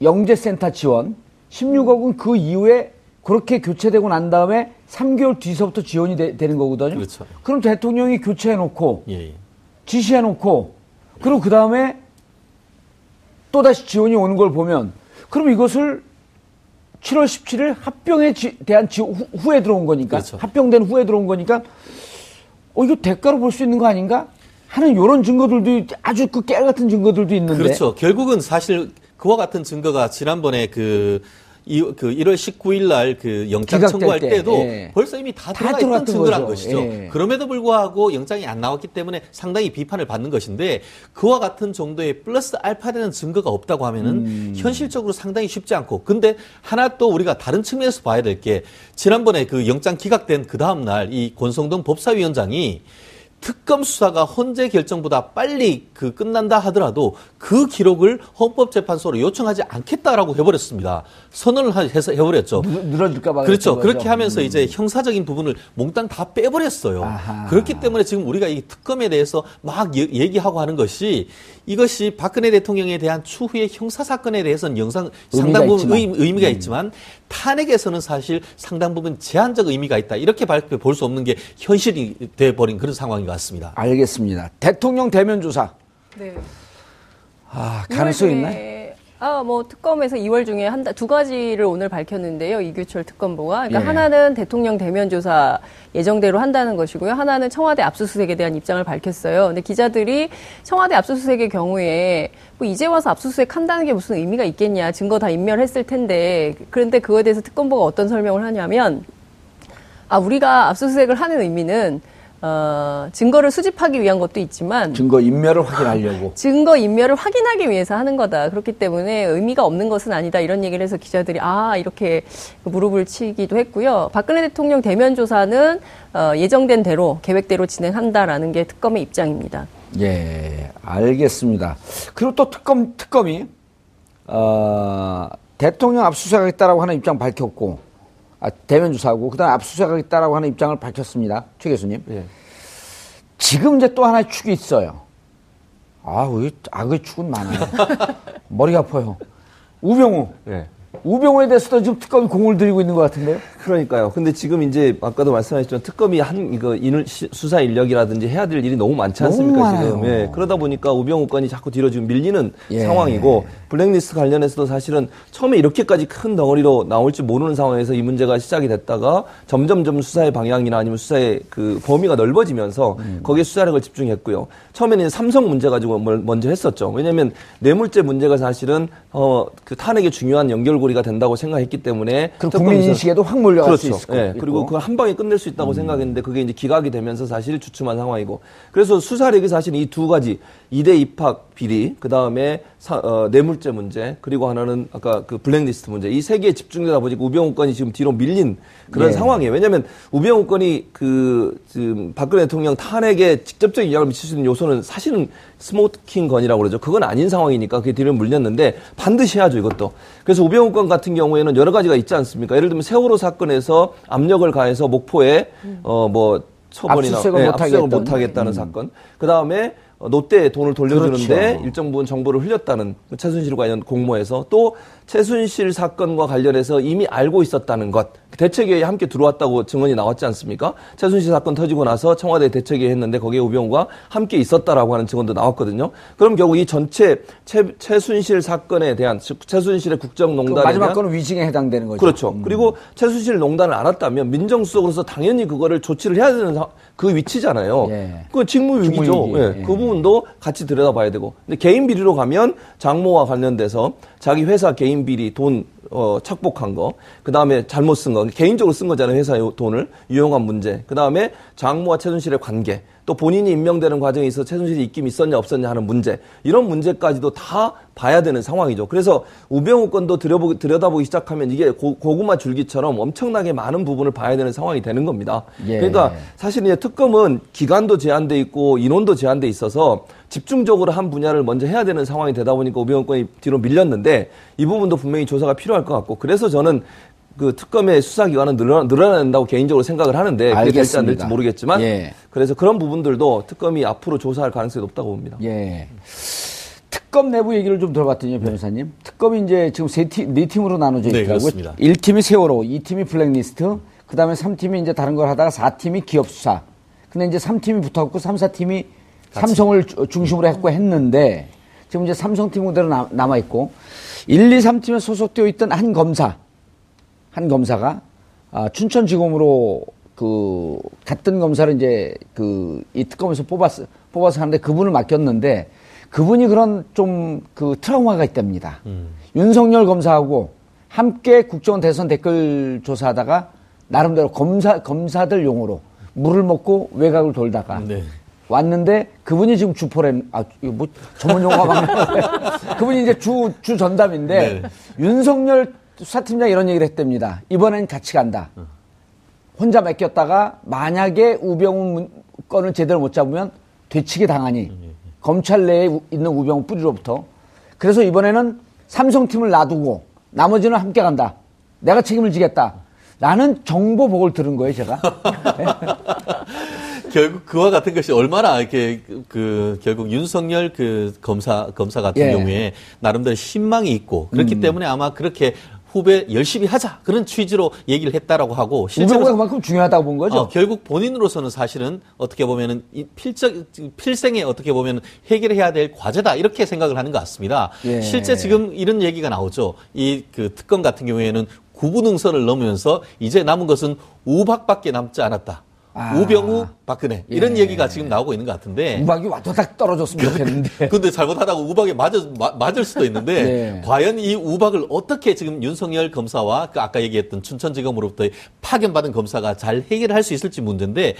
영재센터 지원 16억은 그 이후에 그렇게 교체되고 난 다음에 3개월 뒤서부터 지원이 되, 는 거거든요. 그렇죠. 럼 대통령이 교체해놓고 예, 예. 지시해놓고 그리고 그 다음에 또 다시 지원이 오는 걸 보면 그럼 이것을 7월 17일 합병에 지- 대한 지, 후, 후에 들어온 거니까 그렇죠. 합병된 후에 들어온 거니까 어 이거 대가로 볼 수 있는 거 아닌가 하는 이런 증거들도 있- 아주 그 깨알 같은 증거들도 있는데 그렇죠. 결국은 사실 그와 같은 증거가 지난번에 그, 이, 그 1월 19일 날 그 영장 청구할 때, 때도 예. 벌써 이미 다 다 들어가 있던 증거란 거죠. 것이죠. 예. 그럼에도 불구하고 영장이 안 나왔기 때문에 상당히 비판을 받는 것인데 그와 같은 정도의 플러스 알파 되는 증거가 없다고 하면은 음. 현실적으로 상당히 쉽지 않고 근데 하나 또 우리가 다른 측면에서 봐야 될 게 지난번에 그 영장 기각된 그 다음 날 이 권성동 법사위원장이 특검 수사가 헌재 결정보다 빨리 그 끝난다 하더라도 그 기록을 헌법재판소로 요청하지 않겠다라고 해버렸습니다. 선언을 하- 해서 해버렸죠. 늘- 늘어질까봐 그렇죠. 그렇게 거죠. 하면서 이제 형사적인 부분을 몽땅 다 빼버렸어요. 아하. 그렇기 때문에 지금 우리가 이 특검에 대해서 막 예- 얘기하고 하는 것이 이것이 박근혜 대통령에 대한 추후의 형사 사건에 대해서는 영상 상당 부분 있지만. 의, 의미가 있지만 탄핵에서는 사실 상당 부분 제한적 의미가 있다. 이렇게 발표 볼수 없는 게 현실이 돼 버린 그런 상황인 것 같습니다. 알겠습니다. 대통령 대면 조사 네. 아, 가능성 2월 있나요? 아, 뭐 특검에서 2월 중에 한 두 가지를 오늘 밝혔는데요. 이규철 특검보가. 그러니까 예. 하나는 대통령 대면 조사 예정대로 한다는 것이고요. 하나는 청와대 압수수색에 대한 입장을 밝혔어요. 근데 기자들이 청와대 압수수색의 경우에 뭐 이제 와서 압수수색 한다는 게 무슨 의미가 있겠냐. 증거 다 인멸했을 텐데. 그런데 그거에 대해서 특검보가 어떤 설명을 하냐면 아, 우리가 압수수색을 하는 의미는 어, 증거를 수집하기 위한 것도 있지만 증거 인멸을 확인하려고. [laughs] 증거 인멸을 확인하기 위해서 하는 거다. 그렇기 때문에 의미가 없는 것은 아니다. 이런 얘기를 해서 기자들이 아 이렇게 무릎을 치기도 했고요. 박근혜 대통령 대면 조사는 어, 예정된 대로 계획대로 진행한다라는 게 특검의 입장입니다. 예, 알겠습니다. 그리고 또 특검 특검이 어, 대통령 압수수색하겠다라고 하는 입장 밝혔고, 아, 대면 조사하고 그다음 에 압수수색하겠다라고 하는 입장을 밝혔습니다. 최 교수님. 예. 지금 이제 또 하나의 축이 있어요. 아, 왜 악의 축은 많아요. [laughs] 머리가 아파요. 우병우. 예. 우병우에 대해서도 지금 특검이 공을 들이고 있는 것 같은데요. 그러니까요. 근데 지금 이제 아까도 말씀하셨지만 특검이 한 이거 인을 시- 수사 인력이라든지 해야 될 일이 너무 많지 너무 않습니까 많아요. 지금? 예. 그러다 보니까 우병우 건이 자꾸 뒤로 지금 밀리는 예. 상황이고 블랙리스트 관련해서도 사실은 처음에 이렇게까지 큰 덩어리로 나올지 모르는 상황에서 이 문제가 시작이 됐다가 점점점 수사의 방향이나 아니면 수사의 그 범위가 넓어지면서 음. 거기에 수사력을 집중했고요. 처음에는 삼성 문제 가지고 뭘 먼저 했었죠. 왜냐하면 뇌물죄 문제가 사실은 어 그 탄핵의 중요한 연결고리가 된다고 생각했기 때문에 그 국민 인식에도 확 몰려갈 수 그렇죠. 있을 것 예, 있고. 그리고 그걸 한 방에 끝낼 수 있다고 생각했는데 그게 이제 기각이 되면서 사실 주춤한 상황이고 그래서 수사력이 사실 이 두 가지 이대 입학 비리 그 다음에 뇌물죄 문제 그리고 하나는 아까 그 블랙리스트 문제 이 세 개에 집중되다 보니까 우병우 건이 지금 뒤로 밀린 그런 예. 상황이에요. 왜냐하면 우병우 건이 그 지금 박근혜 대통령 탄핵에 직접적인 영향을 미칠 수 있는 요소는 사실은 smoking gun이라고 그러죠. 그건 아닌 상황이니까 그게 뒤로 물렸는데 반드시 해야죠 이것도. 그래서 우병우 건 같은 경우에는 여러 가지가 있지 않습니까? 예를 들면 세월호 사건에서 압력을 가해서 목포에 어뭐 처벌이나 압수수색을 못 압수수색을 하겠다는. 못 하겠다는 사건. 그 다음에 롯데에 돈을 돌려주는데 그렇죠. 일정 부분 정보를 흘렸다는 그 최순실 관련 공모에서 또 최순실 사건과 관련해서 이미 알고 있었다는 것 대책회의에 함께 들어왔다고 증언이 나왔지 않습니까? 최순실 사건 터지고 나서 청와대 대책회의 했는데 거기에 우병우가 함께 있었다라고 하는 증언도 나왔거든요. 그럼 결국 이 전체 최, 최순실 사건에 대한 즉 최순실의 그 국정농단에 마지막 대한 거는 위증에 해당되는 거죠. 그렇죠. 음. 그리고 최순실 농단을 알았다면 민정수석으로서 당연히 그거를 조치를 해야 되는 사- 그 위치잖아요. 예. 그 직무유기죠. 직무유기. 예. 예. 그 부분도 같이 들여다봐야 되고. 근데 개인 비리로 가면 장모와 관련돼서 자기 회사 개인 비리 돈 어, 착복한 거, 그 다음에 잘못 쓴 거, 개인적으로 쓴 거잖아요, 회사의 돈을, 유용한 문제. 그 다음에 장모와 최순실의 관계, 또 본인이 임명되는 과정에 있어 최순실이 입김 있었냐 없었냐 하는 문제, 이런 문제까지도 다 봐야 되는 상황이죠. 그래서 우병우 건도 들여보기, 들여다보기 시작하면 이게 고, 고구마 줄기처럼 엄청나게 많은 부분을 봐야 되는 상황이 되는 겁니다. 예. 그러니까 사실 이제 특검은 기간도 제한돼 있고 인원도 제한돼 있어서 집중적으로 한 분야를 먼저 해야 되는 상황이 되다 보니까 우병우 건이 뒤로 밀렸는데 이 부분도 분명히 조사가 필요할 것 같고 그래서 저는 그 특검의 수사 기간은 늘어나, 늘어나야 된다고 개인적으로 생각을 하는데 그게 될지 안 될지. 모르겠지만 예. 그래서 그런 부분들도 특검이 앞으로 조사할 가능성이 높다고 봅니다. 예. 특검 내부 얘기를 좀 들어봤더니 변호사님. 특검이 이제 지금 세 팀, 네 팀으로 나눠져 네, 있더라고요. 그렇습니다. 1팀이 세월호, 2팀이 블랙리스트, 그 다음에 3팀이 이제 다른 걸 하다가 4팀이 기업수사. 근데 이제 3팀이 붙었고 3, 4팀이 삼성을 주- 중심으로 했고 했는데 지금 이제 삼성팀 그대로 남- 남아있고 1, 2, 3팀에 소속되어 있던 한 검사, 한 검사가 아, 춘천지검으로 그 갔던 검사를 이제 그 이 특검에서 뽑았어 뽑아서 하는데 그분을 맡겼는데 그분이 그런 좀 그 트라우마가 있답니다. 윤석열 검사하고 함께 국정원 대선 댓글 조사하다가 나름대로 검사 검사들 용어로 물을 먹고 외곽을 돌다가 네. 왔는데 그분이 지금 주포래 아 이거 뭐 전문 용어가 막 나오네. [laughs] 그분이 이제 주 주 전담인데 네. 윤석열 수사팀장 이런 얘기를 했답니다. 이번엔 같이 간다. 혼자 맡겼다가 만약에 우병우 문- 건을 제대로 못 잡으면 되치게 당하니 검찰 내에 우- 있는 우병우 뿌리로부터 그래서 이번에는 삼성팀을 놔두고 나머지는 함께 간다. 내가 책임을 지겠다. 라는 정보 보고를 들은 거예요, 제가. [laughs] 결국 그와 같은 것이 얼마나 이렇게 그, 그 결국 윤석열 그 검사 검사 같은 예. 경우에 나름대로 신망이 있고 그렇기 때문에 아마 그렇게 후배 열심히 하자 그런 취지로 얘기를 했다라고 하고 우병우가 그만큼 중요하다고 본 거죠. 어, 결국 본인으로서는 사실은 어떻게 보면은 이 필적 필생에 어떻게 보면 해결해야 될 과제다 이렇게 생각을 하는 것 같습니다. 예. 실제 지금 이런 얘기가 나오죠. 이 그 특검 같은 경우에는 구분응선을 넘으면서 이제 남은 것은 우박밖에 남지 않았다. 아. 우병우, 박근혜 이런 예. 얘기가 지금 나오고 있는 것 같은데. 우박이 와도닥 떨어졌으면 좋겠는데. [laughs] 근데 잘못하다가 우박에 맞을, 마- 맞을 수도 있는데 네. 과연 이 우박을 어떻게 지금 윤석열 검사와 그 아까 얘기했던 춘천지검으로부터 파견받은 검사가 잘 해결할 수 있을지 문제인데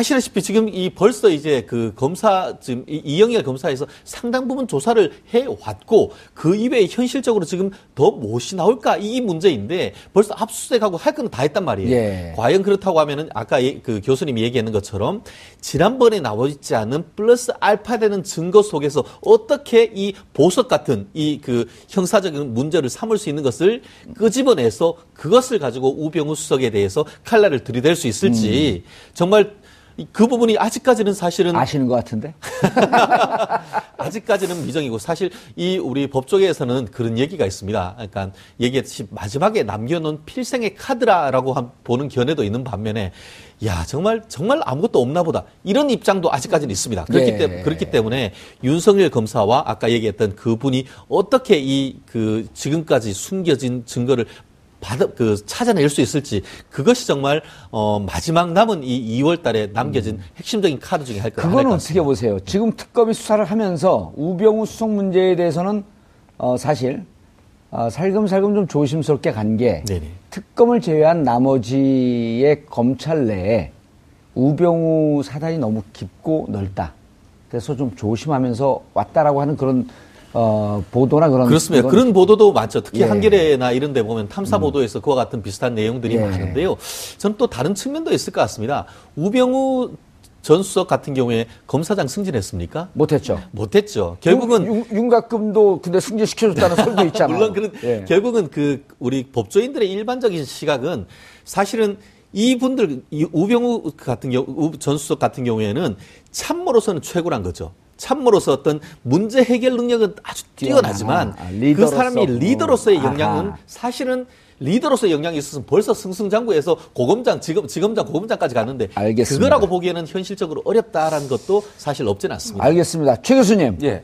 아시다시피 지금 이 벌써 이제 그 검사 지금 이- 이영렬 검사에서 상당 부분 조사를 해 왔고 그 이외에 현실적으로 지금 더 무엇이 나올까 이 문제인데 벌써 압수수색하고 할 건 다 했단 말이에요. 예. 과연 그렇다고 하면은 아까 예- 그 교수님이 얘기했는 것처럼 지난번에 나오지 않은 플러스 알파 되는 증거 속에서 어떻게 이 보석 같은 이 그 형사적인 문제를 삼을 수 있는 것을 끄집어내서 그것을 가지고 우병우 수석에 대해서 칼날을 들이댈 수 있을지 정말 이- 그 부분이 아직까지는 사실은 아시는 것 같은데? [laughs] 아직까지는 미정이고 사실 이 우리 법조계에서는 그런 얘기가 있습니다. 그러니까 얘기했듯이 마지막에 남겨놓은 필생의 카드라라고 한- 보는 견해도 있는 반면에 야 정말 정말 아무것도 없나 보다 이런 입장도 아직까지는 있습니다. 그렇기 예. 때문에 그렇기 때문에 윤석열 검사와 아까 얘기했던 그분이 어떻게 이 그 지금까지 숨겨진 증거를 받아 그 찾아낼 수 있을지 그것이 정말 어 마지막 남은 이 2월 달에 남겨진 핵심적인 카드 중에 할 음. 그건 어떻게 보세요? 지금 특검이 수사를 하면서 우병우 수석 문제에 대해서는 어, 사실 어, 살금살금 좀 조심스럽게 간 게. 특검을 제외한 나머지의 검찰 내에 우병우 사단이 너무 깊고 넓다. 그래서 좀 조심하면서 왔다라고 하는 그런 어, 보도나 그런 그렇습니다. 그런 그런 보도도 많죠. 특히 예. 음. 한겨레나 이런 데 보면 탐사 보도에서 그와 같은 비슷한 내용들이 예. 많은데요. 저는 또 다른 측면도 있을 것 같습니다. 우병우 전 수석 같은 경우에 검사장 승진했습니까? 못했죠. 못했죠. 결국은 윤, 윤곽금도 근데 승진시켜줬다는 [laughs] 설도 있잖아요. 물론 그런 예. 결국은 그 우리 법조인들의 일반적인 시각은 사실은 이분들 이 우병우 같은 경우 우- 전 수석 같은 경우에는 참모로서는 최고란 거죠. 참모로서 어떤 문제 해결 능력은 아주 뛰어나지만 뛰어나. 아, 그. 사람이 리더로서의 어. 역량은 아하. 사실은 리더로서의 역량이 있었으면 벌써 승승장구해서 고검장, 지검, 지검장, 고검장까지 갔는데 알겠습니다. 그거라고 보기에는 현실적으로 어렵다라는 것도 사실 없지는 않습니다. 알겠습니다. 최 교수님. 예.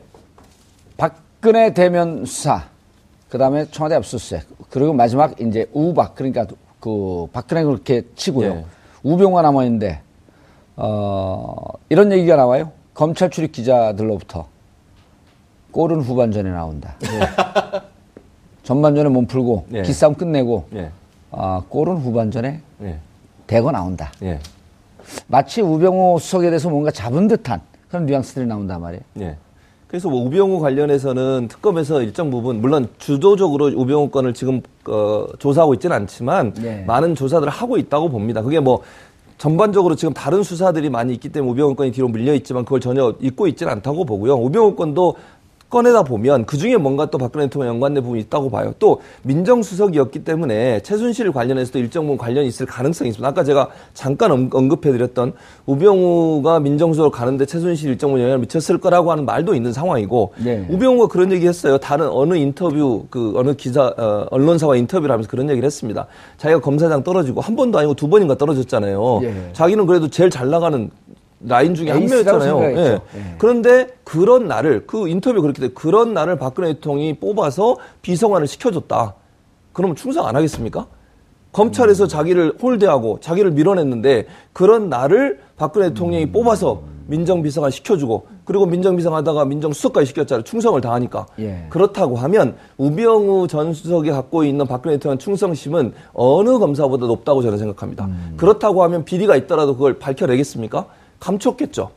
박근혜 대면 수사, 그 다음에 청와대 압수수색, 그리고 마지막 이제 우박, 그러니까 그 박근혜 그렇게 치고요. 예. 우병우가 남아있는데, 어, 이런 얘기가 나와요. 검찰 출입 기자들로부터. 골은 후반전에 나온다. 전반전에 몸 풀고, 예. 기싸움 끝내고, 예. 아, 골은 후반전에 예. 대거 나온다. 예. 마치 우병우 수석에 대해서 뭔가 잡은 듯한 그런 뉘앙스들이 나온단 말이에요. 예. 그래서 뭐 우병우 관련해서는 특검에서 일정 부분 물론 주도적으로 우병우 건을 지금 어, 조사하고 있지는 않지만 네. 많은 조사들을 하고 있다고 봅니다. 그게 뭐 전반적으로 지금 다른 수사들이 많이 있기 때문에 우병우 건이 뒤로 밀려 있지만 그걸 전혀 잊고 있지는 않다고 보고요. 우병우 건도 꺼내다 보면 그 중에 뭔가 또 박근혜 대통령 연관된 부분이 있다고 봐요. 또 민정수석이었기 때문에 최순실 관련해서도 일정 부분 관련이 있을 가능성이 있습니다. 아까 제가 잠깐 언- 언급해드렸던 우병우가 민정수석 가는데 최순실 일정 부분 영향을 미쳤을 거라고 하는 말도 있는 상황이고 네. 우병우가 그런 얘기 했어요. 다른 어느 인터뷰 그 어느 기자 어, 언론사와 인터뷰를 하면서 그런 얘기를 했습니다. 자기가 검사장 떨어지고 한 번도 아니고 두 번인가 떨어졌잖아요. 예. 자기는 그래도 제일 잘 나가는 라인 중에 한 명이었잖아요. 예. 예. 그런데 그런 날을 그 인터뷰 그렇게 돼 그런 날을 박근혜 대통령이 뽑아서 비서관을 시켜줬다. 그러면 충성 안 하겠습니까? 검찰에서 자기를 홀대하고 자기를 밀어냈는데 그런 날을 박근혜 대통령이 뽑아서 민정비서관 시켜주고 그리고 민정비서관 하다가 민정수석까지 시켰잖아요. 충성을 다하니까. 예. 그렇다고 하면 우병우 전 수석이 갖고 있는 박근혜 대통령 충성심은 어느 검사보다 높다고 저는 생각합니다. 그렇다고 하면 비리가 있더라도 그걸 밝혀내겠습니까? 감췄겠죠.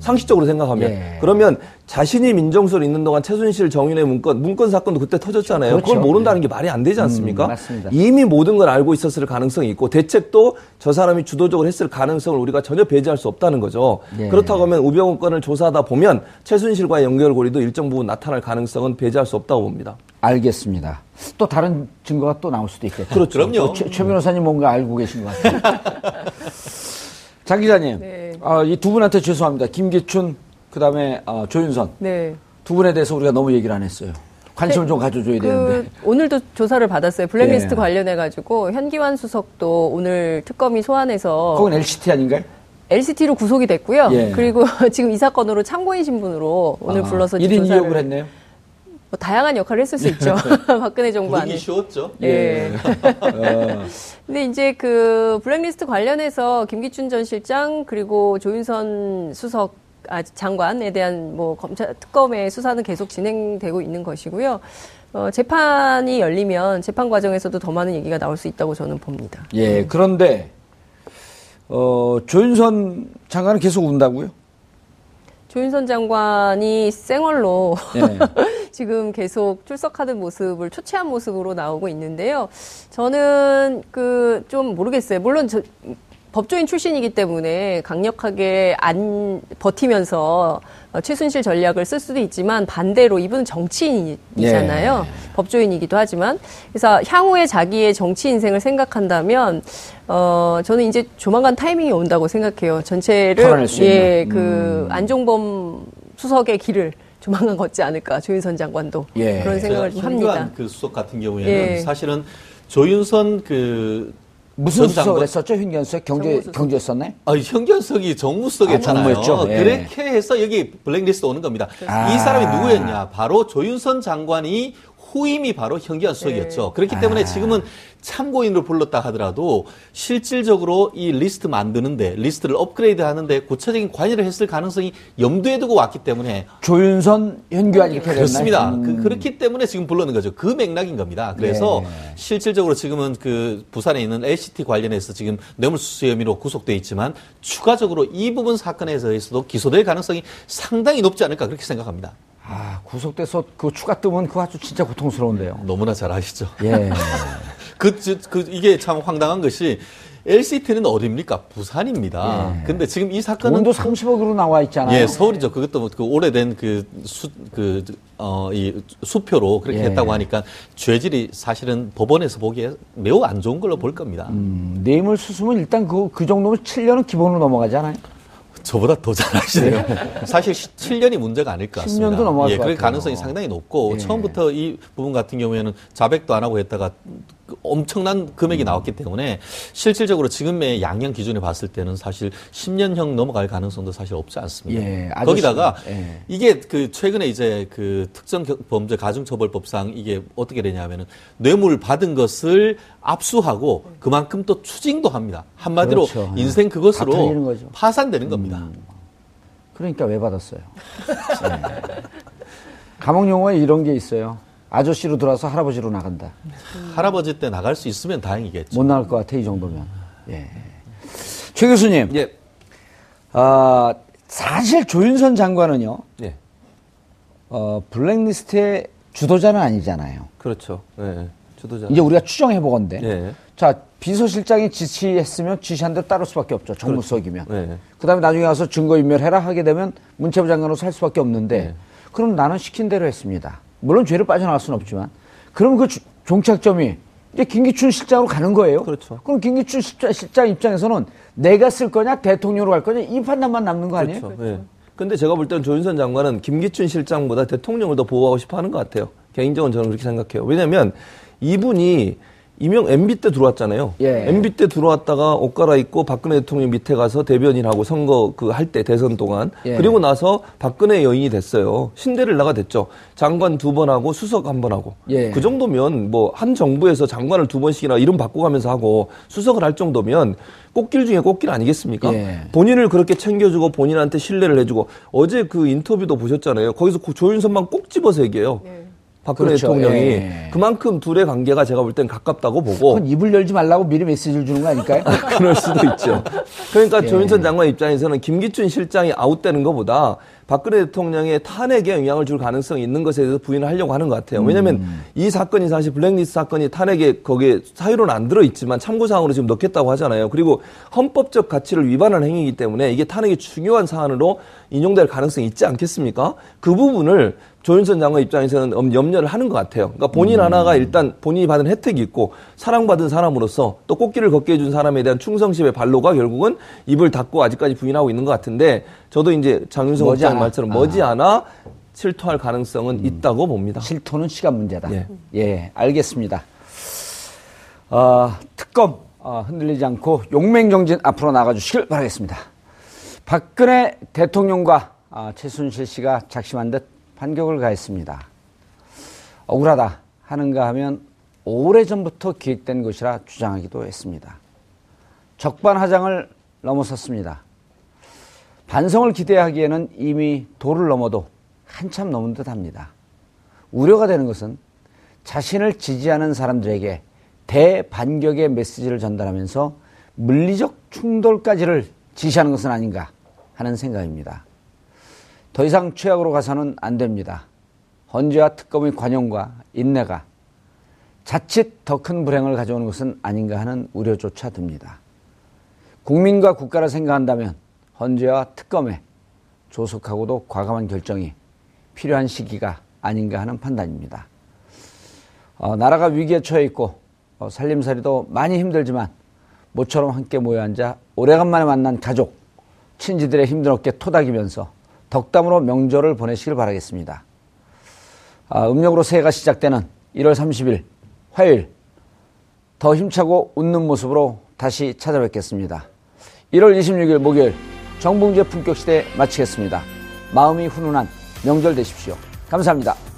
상식적으로 생각하면 예. 그러면 자신이 민정수석에 있는 동안 최순실 정윤의 문건 문건 사건도 그때 터졌잖아요. 그렇죠. 그걸 모른다는 게 말이 안 되지 않습니까? 음, 맞습니다. 이미 모든 걸 알고 있었을 가능성이 있고 대책도 저 사람이 주도적으로 했을 가능성을 우리가 전혀 배제할 수 없다는 거죠. 예. 그렇다고 하면 우병우 건을 조사하다 보면 최순실과의 연결고리도 일정 부분 나타날 가능성은 배제할 수 없다고 봅니다. 알겠습니다. 또 다른 증거가 또 나올 수도 있겠죠. 그렇죠. 그럼요. 또 최, 최 변호사님 뭔가 알고 계신 것 같아요. [laughs] 장 기자님, 네. 아, 이 두 분한테 죄송합니다. 김기춘, 그 다음에 조윤선 네. 두 분에 대해서 우리가 너무 얘기를 안 했어요. 관심을 좀 가져줘야 되는데. 그 오늘도 조사를 받았어요. 블랙리스트 예. 관련해 가지고 현기환 수석도 오늘 특검이 소환해서 그건 LCT 아닌가요? LCT로 구속이 됐고요. 예. 그리고 [laughs] 지금 이 사건으로 참고인 신분으로 오늘 아, 불러서 1인 조사를 2역을 했네요. 뭐 다양한 역할을 했을 수 있죠. [laughs] 박근혜 정부 안에. 쉬웠죠. 예. 어, 근데 이제 그 블랙리스트 관련해서 김기춘 전 실장 그리고 조윤선 수석 아, 장관에 대한 뭐 검찰 특검의 수사는 계속 진행되고 있는 것이고요. 어, 재판이 열리면 재판 과정에서도 더 많은 얘기가 나올 수 있다고 저는 봅니다. 예, 그런데, 어, 조윤선 장관은 계속 운다고요? 조윤선 장관이 생얼로 예. [laughs] 지금 계속 출석하는 모습을 초췌한 모습으로 나오고 있는데요. 저는 그 좀 모르겠어요. 물론 저 법조인 출신이기 때문에 강력하게 안 버티면서 어, 최순실 전략을 쓸 수도 있지만 반대로 이분은 정치인이잖아요. 예. 법조인이기도 하지만 그래서 향후에 자기의 정치 인생을 생각한다면 어 저는 이제 조만간 타이밍이 온다고 생각해요. 전체를 털어낼 수 예, 있는. 그 안종범 수석의 길을 조만간 걷지 않을까 조윤선 장관도 예. 그런 생각을 좀 합니다. 그 수석 같은 경우에는 예. 사실은 조윤선 그 무슨 수석을 했었죠? 현견수석 경제. 경제였었네. 아, 현견석이 정무석이었잖아요. 아? 예. 그렇게 해서 여기 블랙리스트 오는 겁니다. 아. 이 사람이 누구였냐? 바로 조윤선 장관이 후임이 바로 현기환 수석이었죠. 그렇기 때문에 지금은 참고인으로 불렀다 하더라도 실질적으로 이 리스트 만드는데 리스트를 업그레이드 하는데 구체적인 관여를 했을 가능성이 염두에 두고 왔기 때문에 조윤선, 현규환 이렇게? 그렇습니다. 음. 그, 렇기 때문에 지금 불러는 거죠. 그 맥락인 겁니다. 그래서 네. 실질적으로 지금은 그 부산에 있는 LCT 관련해서 지금 뇌물수수 혐의로 구속돼 있지만 추가적으로 이 부분 사건에 대해서도 기소될 가능성이 상당히 높지 않을까 그렇게 생각합니다. 아, 구속돼서 그 추가 뜨면 그거 아주 진짜 고통스러운데요. 너무나 잘 아시죠. 예. [laughs] 그, 저- 그, 이게 참 황당한 것이 LCT는 어디입니까? 부산입니다. 예. 근데 지금 이 사건은 돈도 30억으로 나와 있잖아요. 예, 서울이죠. 그것도 뭐 그 오래된 그 수, 그, 어, 이 수표로 그렇게 예. 했다고 하니까 죄질이 사실은 법원에서 보기에 매우 안 좋은 걸로 볼 겁니다. 음, 뇌물 수수면 일단 그, 그 정도면 7년은 기본으로 넘어가잖아요. 저보다 더 잘하시네요. [laughs] 사실 7년이 문제가 아닐 것 같습니다. 10년도 넘어갈 예, 것그 같아요. 가능성이 상당히 높고 예. 처음부터 이 부분 같은 경우에는 자백도 안 하고 했다가 그 엄청난 금액이 음. 나왔기 때문에 실질적으로 지금의 양형 기준에 봤을 때는 사실 10년형 넘어갈 가능성도 사실 없지 않습니다. 예. 거기다가 예. 이게 그 최근에 이제 그 특정 겨- 범죄 가중처벌법상 이게 어떻게 되냐면은 뇌물 받은 것을 압수하고 그만큼 또 추징도 합니다. 한마디로 그렇죠. 인생 다 그것으로. 음. 파산되는 겁니다. 그러니까 왜 받았어요? 예. 감옥 용어에 이런 게 있어요. 아저씨로 들어와서 할아버지로 나간다. 할아버지 때 나갈 수 있으면 다행이겠죠. 못 나갈 것 같아, 이 정도면. 예. 최 교수님, 예. 아, 사실 조윤선 장관은요, 예. 어, 블랙리스트의 주도자는 아니잖아요. 그렇죠. 예. 주도자. 이제 우리가 추정해 보건데. 예. 자, 비서실장이 지시했으면 지시한 대로 따를 수밖에 없죠. 정무수석이면. 예. 그 다음에 나중에 가서 증거 인멸해라 하게 되면 문체부 장관으로 살 수밖에 없는데 네. 그럼 나는 시킨 대로 했습니다. 물론 죄를 빠져나갈 수는 없지만 그럼 그 주- 종착점이 이제 김기춘 실장으로 가는 거예요. 그렇죠. 럼 김기춘 실장, 실장 입장에서는 내가 쓸 거냐 대통령으로 갈 거냐 이 판단만 남는 거 아니에요? 그렇죠. 예. 근데 제가 볼 때는 조윤선 장관은 김기춘 실장보다 대통령을 더 보호하고 싶어 하는 것 같아요. 개인적으로 저는 그렇게 생각해요. 왜냐면 이분이 이명 MB 때 들어왔잖아요. 예. MB 때 들어왔다가 옷 갈아입고 박근혜 대통령 밑에 가서 대변인하고 선거 그 할 때 대선 동안 예. 그리고 나서 박근혜 여인이 됐어요. 신데렐라가 됐죠. 장관 두 번 하고 수석 한 번 하고 예. 그 정도면 뭐 한 정부에서 장관을 두 번씩이나 이름 바꿔가면서 하고 수석을 할 정도면 꽃길 중에 꽃길 아니겠습니까? 예. 본인을 그렇게 챙겨주고 본인한테 신뢰를 해주고 어제 그 인터뷰도 보셨잖아요. 거기서 그 조윤선만 꼭 집어서 얘기해요. 박근혜 그렇죠. 대통령이 예. 그만큼 둘의 관계가 제가 볼 땐 가깝다고 보고 그건 입을 열지 말라고 미리 메시지를 주는 거 아닐까요? [laughs] 그럴 수도 있죠. 그러니까 예. 조윤선 장관 입장에서는 김기춘 실장이 아웃되는 것보다 박근혜 대통령의 탄핵에 영향을 줄 가능성이 있는 것에 대해서 부인을 하려고 하는 것 같아요. 왜냐하면 음. 이 사건이 사실 블랙리스트 사건이 탄핵에 거기에 사유로는 안 들어 있지만 참고사항으로 지금 넣겠다고 하잖아요. 그리고 헌법적 가치를 위반한 행위이기 때문에 이게 탄핵의 중요한 사안으로 인용될 가능성이 있지 않겠습니까? 그 부분을 조윤선 장관 입장에서는 엄- 염려를 하는 것 같아요. 그러니까 본인 하나가 일단 본인이 받은 혜택이 있고 사랑받은 사람으로서 또 꽃길을 걷게 해준 사람에 대한 충성심의 발로가 결국은 입을 닫고 아직까지 부인하고 있는 것 같은데 저도 이제 머지않아. 국장 말처럼 머지않아 실토할 가능성은 있다고 봅니다. 실토는 시간 문제다. 예. 예, 알겠습니다. 어, 특검 어, 흔들리지 않고 용맹정진 앞으로 나가주시길 바라겠습니다. 박근혜 대통령과 아, 최순실 씨가 작심한 듯 반격을 가했습니다. 억울하다 하는가 하면 오래전부터 기획된 것이라 주장하기도 했습니다. 적반하장을 넘어섰습니다. 반성을 기대하기에는 이미 도를 넘어도 한참 넘은 듯 합니다. 우려가 되는 것은 자신을 지지하는 사람들에게 대반격의 메시지를 전달하면서 물리적 충돌까지를 지시하는 것은 아닌가 하는 생각입니다. 더 이상 최악으로 가서는 안 됩니다. 헌재와 특검의 관용과 인내가 자칫 더 큰 불행을 가져오는 것은 아닌가 하는 우려조차 듭니다. 국민과 국가를 생각한다면 헌재와 특검에 조속하고도 과감한 결정이 필요한 시기가 아닌가 하는 판단입니다. 어, 나라가 위기에 처해 있고 어, 살림살이도 많이 힘들지만 모처럼 함께 모여 앉아 오래간만에 만난 가족, 친지들의 힘든 어깨 토닥이면서 덕담으로 명절을 보내시길 바라겠습니다. 아, 음력으로 새해가 시작되는 1월 30일 화요일 더 힘차고 웃는 모습으로 다시 찾아뵙겠습니다. 1월 26일 목요일 정봉재 품격시대 마치겠습니다. 마음이 훈훈한 명절 되십시오. 감사합니다.